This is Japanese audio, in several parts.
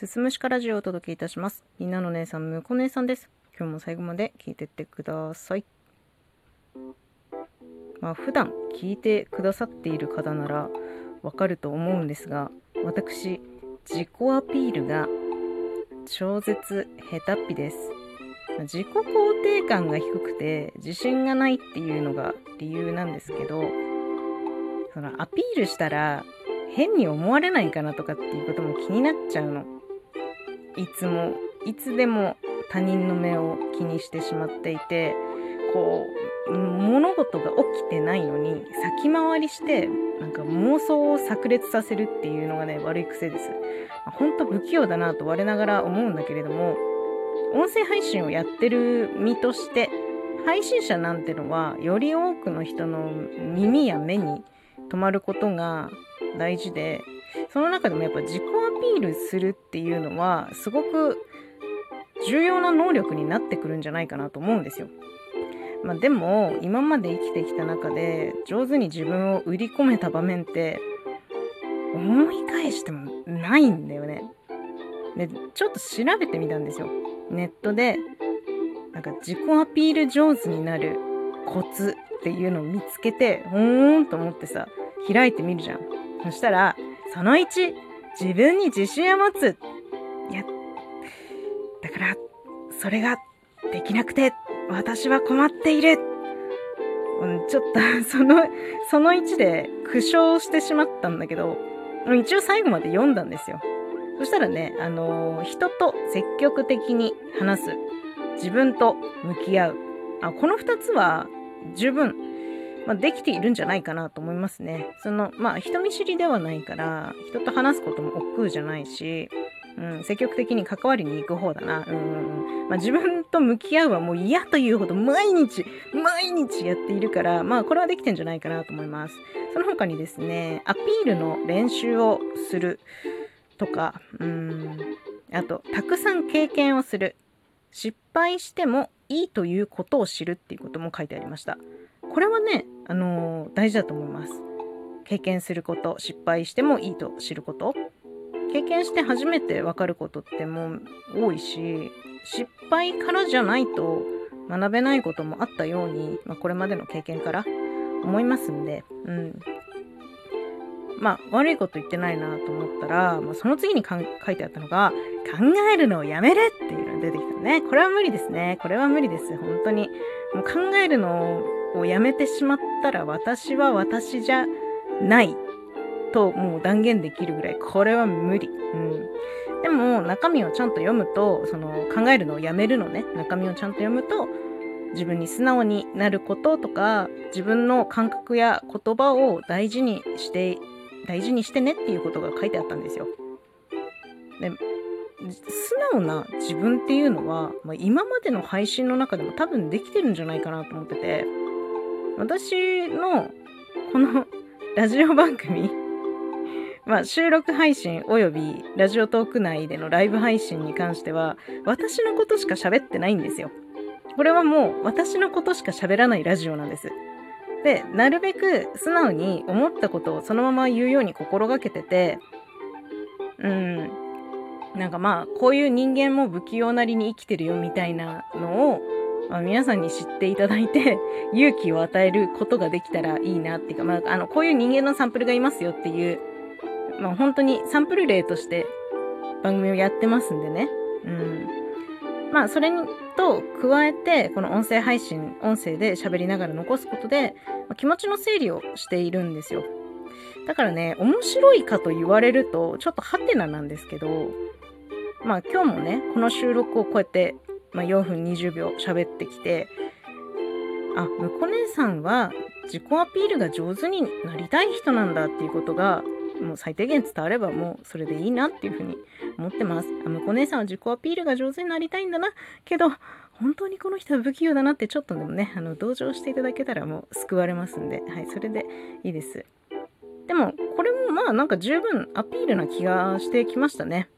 すすむしかラジオをお届けいたします。みんなの姉さん、むこ姉さんです。今日も最後まで聞いてってください。まあ、普段聞いてくださっている方ならわかると思うんですが、私、自己アピールが超絶下手っぴです。自己肯定感が低くて自信がないっていうのが理由なんですけど、そのアピールしたら変に思われないかなとかっていうことも気になっちゃうの。いつも、いつでも他人の目を気にしてしまっていて、こう、物事が起きてないのに先回りして、なんか妄想を炸裂させるっていうのがね、悪い癖です。ほんと不器用だなと我ながら思うんだけれども、音声配信をやってる身として、配信者なんてのは、より多くの人の耳や目に止まることが大事で、その中でもやっぱ自己アピールするっていうのは、すごく重要な能力になってくるんじゃないかなと思うんですよ。まあ、でも、今まで生きてきた中で、上手に自分を売り込めた場面って、思い返してもないんだよね。で、ちょっと調べてみたんですよ。ネットで、なんか自己アピール上手になるコツっていうのを見つけて、ほーんと思ってさ、開いてみるじゃん。そしたら、その1、自分に自信を持つ。いや、だから、それができなくて、私は困っている。うん、ちょっと、その、その1で苦笑してしまったんだけど、一応最後まで読んだんですよ。そしたらね、あのー、人と積極的に話す。自分と向き合う。あ、この2つは十分まあ、できているんじゃないかなと思いますね。その、まあ、人見知りではないから、人と話すことも億劫じゃないし、うん、積極的に関わりに行く方だな。うん、まあ、自分と向き合うはもう嫌というほど毎日、毎日やっているから、まあ、これはできてんじゃないかなと思います。その他にですね、アピールの練習をするとか、うん、あと、たくさん経験をする。失敗してもいいということを知るっていうことも書いてありました。これはね、あのー、大事だと思います。経験すること、失敗してもいいと知ること。経験して初めてわかることってもう多いし、失敗からじゃないと学べないこともあったように、まあ、これまでの経験から思いますんで、うん。まあ、悪いこと言ってないなと思ったら、まあ、その次に書いてあったのが、考えるのをやめるっていうのが出てきたね。これは無理ですね。これは無理です。本当に。もう考えるのををやめてしまったら私は私じゃないともう断言できるぐらいこれは無理。うん。でも中身をちゃんと読むと、その考えるのをやめるのね、中身をちゃんと読むと自分に素直になることとか自分の感覚や言葉を大事にして大事にしてねっていうことが書いてあったんですよ。で素直な自分っていうのは、まあ、今までの配信の中でも多分できてるんじゃないかなと思ってて私のこの ラジオ番組まあ、収録配信およびラジオトーク内でのライブ配信に関しては、私のことしか喋ってないんですよ。これはもう私のことしか喋らないラジオなんです。で、なるべく素直に思ったことをそのまま言うように心がけてて、うん、なんかまあ、こういう人間も不器用なりに生きてるよみたいなのをあ、皆さんに知っていただいて、勇気を与えることができたらいいなっていうか、まあ、あの、こういう人間のサンプルがいますよっていう、まあ、本当にサンプル例として番組をやってますんでね。うん。まあ、それにと加えて、この音声配信、音声で喋りながら残すことで、まあ、気持ちの整理をしているんですよ。だからね、面白いかと言われると、ちょっとハテナなんですけど、まあ今日もね、この収録をこうやってまあ、4分20秒喋ってきて、あ、むこ姉さんは自己アピールが上手になりたい人なんだっていうことが、もう最低限伝わればもうそれでいいなっていうふうに思ってます。あ、むこ姉さんは自己アピールが上手になりたいんだな。けど、本当にこの人は不器用だなってちょっとでもね、あの、同情していただけたらもう救われますんで、はい、それでいいです。でも、これもまあなんか十分アピールな気がしてきましたね。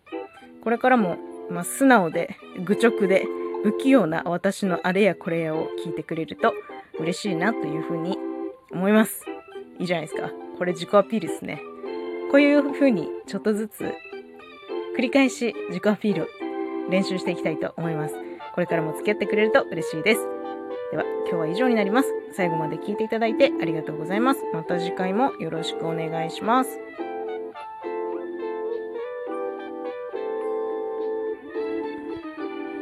これからも、まあ、素直で、愚直で、不器用な私のあれやこれやを聞いてくれると嬉しいなというふうに思います。いいじゃないですか？これ自己アピールですね。こういうふうにちょっとずつ繰り返し自己アピール練習していきたいと思います。これからも付き合ってくれると嬉しいです。では、今日は以上になります。最後まで聞いていただいてありがとうございます。また次回もよろしくお願いします。